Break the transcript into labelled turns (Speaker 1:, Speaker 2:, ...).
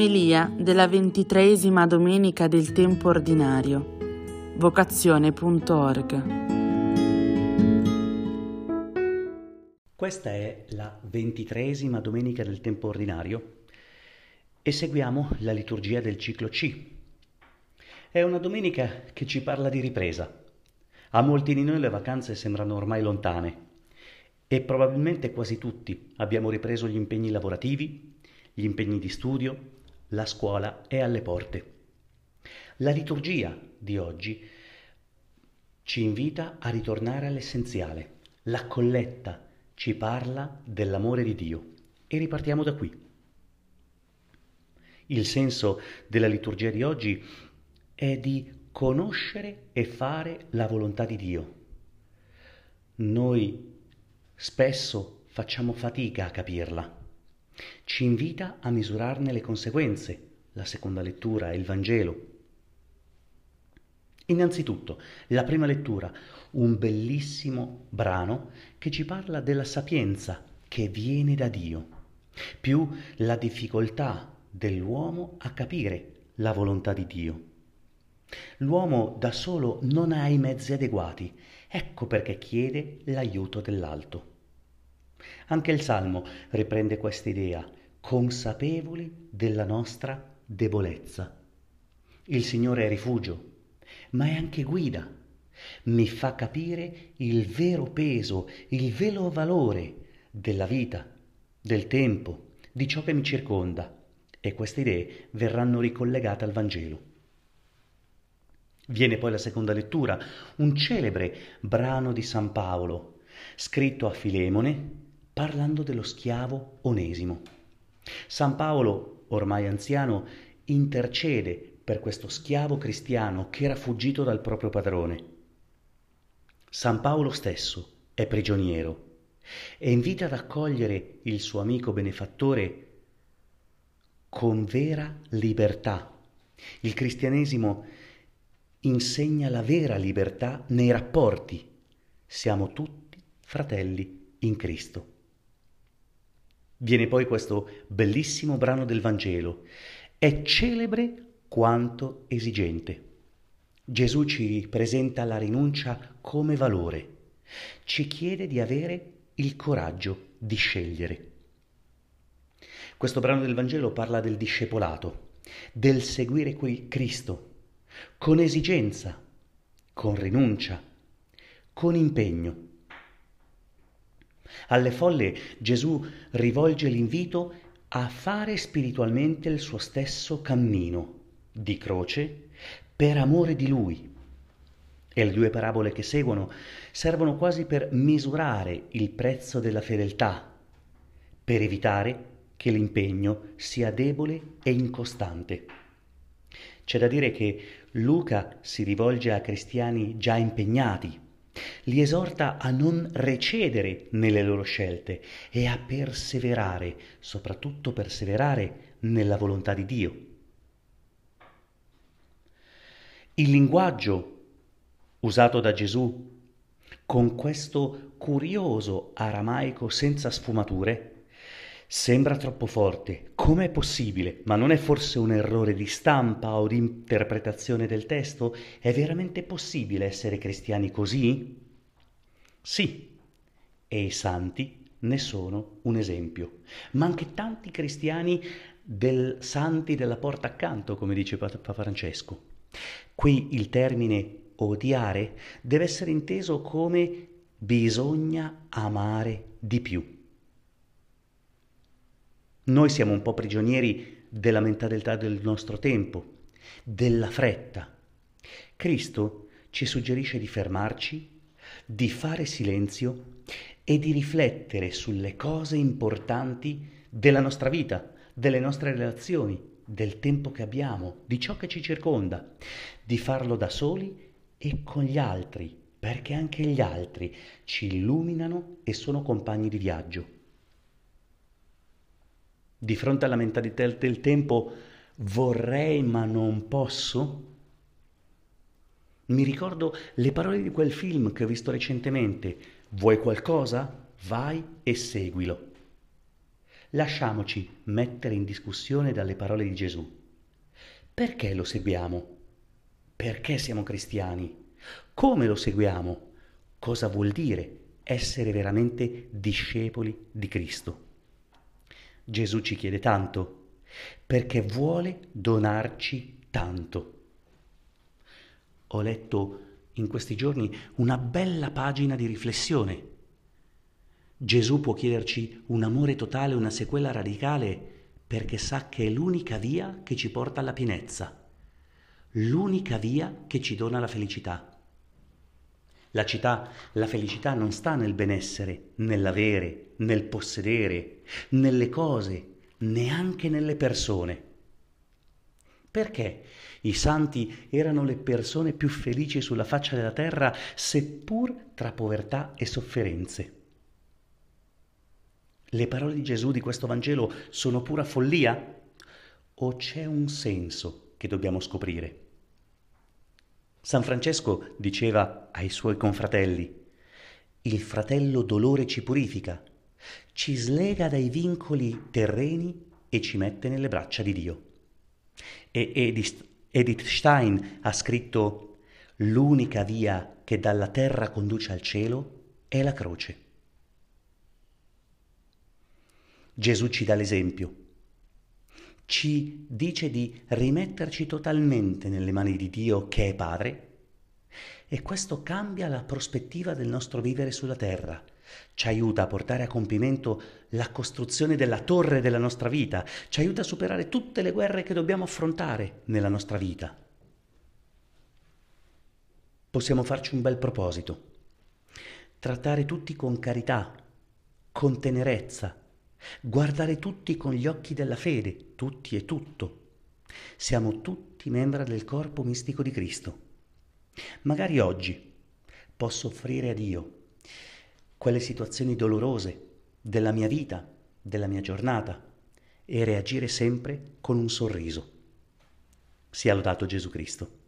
Speaker 1: Omelia della ventitreesima domenica del tempo ordinario. Vocazione.org
Speaker 2: Questa è la ventitreesima domenica del tempo ordinario e seguiamo la liturgia del ciclo C. È una domenica che ci parla di ripresa. A molti di noi le vacanze sembrano ormai lontane e probabilmente quasi tutti abbiamo ripreso gli impegni lavorativi, gli impegni di studio, la scuola è alle porte. La liturgia di oggi ci invita a ritornare all'essenziale. La colletta ci parla dell'amore di Dio e ripartiamo da qui. Il senso della liturgia di oggi è di conoscere e fare la volontà di Dio. Noi spesso facciamo fatica a capirla. Ci invita a misurarne le conseguenze, la seconda lettura e il Vangelo. Innanzitutto, la prima lettura, un bellissimo brano che ci parla della sapienza che viene da Dio, più la difficoltà dell'uomo a capire la volontà di Dio. L'uomo da solo non ha i mezzi adeguati, ecco perché chiede l'aiuto dell'alto. Anche il Salmo riprende questa idea, consapevoli della nostra debolezza. Il Signore è rifugio, ma è anche guida. Mi fa capire il vero peso, il vero valore della vita, del tempo, di ciò che mi circonda. E queste idee verranno ricollegate al Vangelo. Viene poi la seconda lettura, un celebre brano di San Paolo, scritto a Filemone, parlando dello schiavo Onesimo. San Paolo, ormai anziano, intercede per questo schiavo cristiano che era fuggito dal proprio padrone. San Paolo stesso è prigioniero e invita ad accogliere il suo amico benefattore con vera libertà. Il cristianesimo insegna la vera libertà nei rapporti. Siamo tutti fratelli in Cristo. Viene poi questo bellissimo brano del Vangelo. È celebre quanto esigente. Gesù ci presenta la rinuncia come valore. Ci chiede di avere il coraggio di scegliere. Questo brano del Vangelo parla del discepolato, del seguire Cristo, con esigenza, con rinuncia, con impegno. Alle folle Gesù rivolge l'invito a fare spiritualmente il suo stesso cammino di croce per amore di Lui. E le due parabole che seguono servono quasi per misurare il prezzo della fedeltà, per evitare che l'impegno sia debole e incostante. C'è da dire che Luca si rivolge a cristiani già impegnati, li esorta a non recedere nelle loro scelte e a perseverare, soprattutto perseverare nella volontà di Dio. Il linguaggio usato da Gesù con questo curioso aramaico senza sfumature Sembra troppo forte. Com'è possibile? Ma non è forse un errore di stampa o di interpretazione del testo? È veramente possibile essere cristiani così? Sì, e i santi ne sono un esempio. Ma anche tanti cristiani del santi della porta accanto, come dice Papa Francesco. Qui il termine odiare deve essere inteso come bisogna amare di più. Noi siamo un po' prigionieri della mentalità del nostro tempo, della fretta. Cristo ci suggerisce di fermarci, di fare silenzio e di riflettere sulle cose importanti della nostra vita, delle nostre relazioni, del tempo che abbiamo, di ciò che ci circonda, di farlo da soli e con gli altri, perché anche gli altri ci illuminano e sono compagni di viaggio. Di fronte alla mentalità del tempo vorrei ma non posso? Mi ricordo le parole di quel film che ho visto recentemente. Vuoi qualcosa? Vai e seguilo. lasciamoci mettere in discussione dalle parole di Gesù. Perché lo seguiamo? Perché siamo cristiani? Come lo seguiamo? Cosa vuol dire essere veramente discepoli di Cristo? Gesù ci chiede tanto perché vuole donarci tanto. Ho letto in questi giorni una bella pagina di riflessione. Gesù può chiederci un amore totale, una sequela radicale, perché sa che è l'unica via che ci porta alla pienezza, l'unica via che ci dona la felicità. La, città, la felicità non sta nel benessere, nell'avere, nel possedere, nelle cose, neanche nelle persone. Perché i santi erano le persone più felici sulla faccia della terra, seppur tra povertà e sofferenze? Le parole di Gesù di questo Vangelo sono pura follia? O c'è un senso che dobbiamo scoprire? San Francesco diceva ai suoi confratelli, il fratello dolore ci purifica, ci slega dai vincoli terreni e ci mette nelle braccia di Dio. E Edith, Stein ha scritto l'unica via che dalla terra conduce al cielo è la croce. Gesù ci dà l'esempio, ci dice di rimetterci totalmente nelle mani di Dio che è Padre e questo cambia la prospettiva del nostro vivere sulla terra, ci aiuta a portare a compimento la costruzione della torre della nostra vita, ci aiuta a superare tutte le guerre che dobbiamo affrontare nella nostra vita. Possiamo farci un bel proposito, trattare tutti con carità, con tenerezza, guardare tutti con gli occhi della fede, tutti e tutto. Siamo tutti membri del corpo mistico di Cristo. Magari oggi posso offrire a Dio quelle situazioni dolorose della mia vita, della mia giornata e reagire sempre con un sorriso. Sia lodato Gesù Cristo.